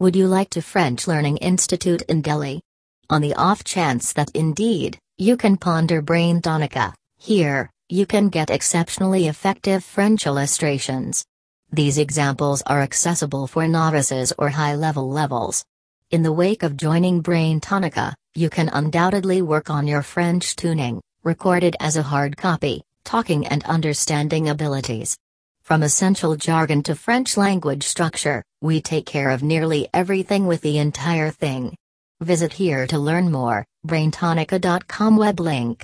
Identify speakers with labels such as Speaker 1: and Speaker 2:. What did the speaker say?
Speaker 1: Would you like to French Learning Institute in Delhi? On the off chance that indeed, you can ponder BrainTonica, here, you can get exceptionally effective French illustrations. These examples are accessible for novices or high level levels. In the wake of joining BrainTonica, you can undoubtedly work on your French tuning, recorded as a hard copy, talking and understanding abilities. From essential jargon to French language structure, we take care of nearly everything with the entire thing. Visit here to learn more, braintonica.com web link.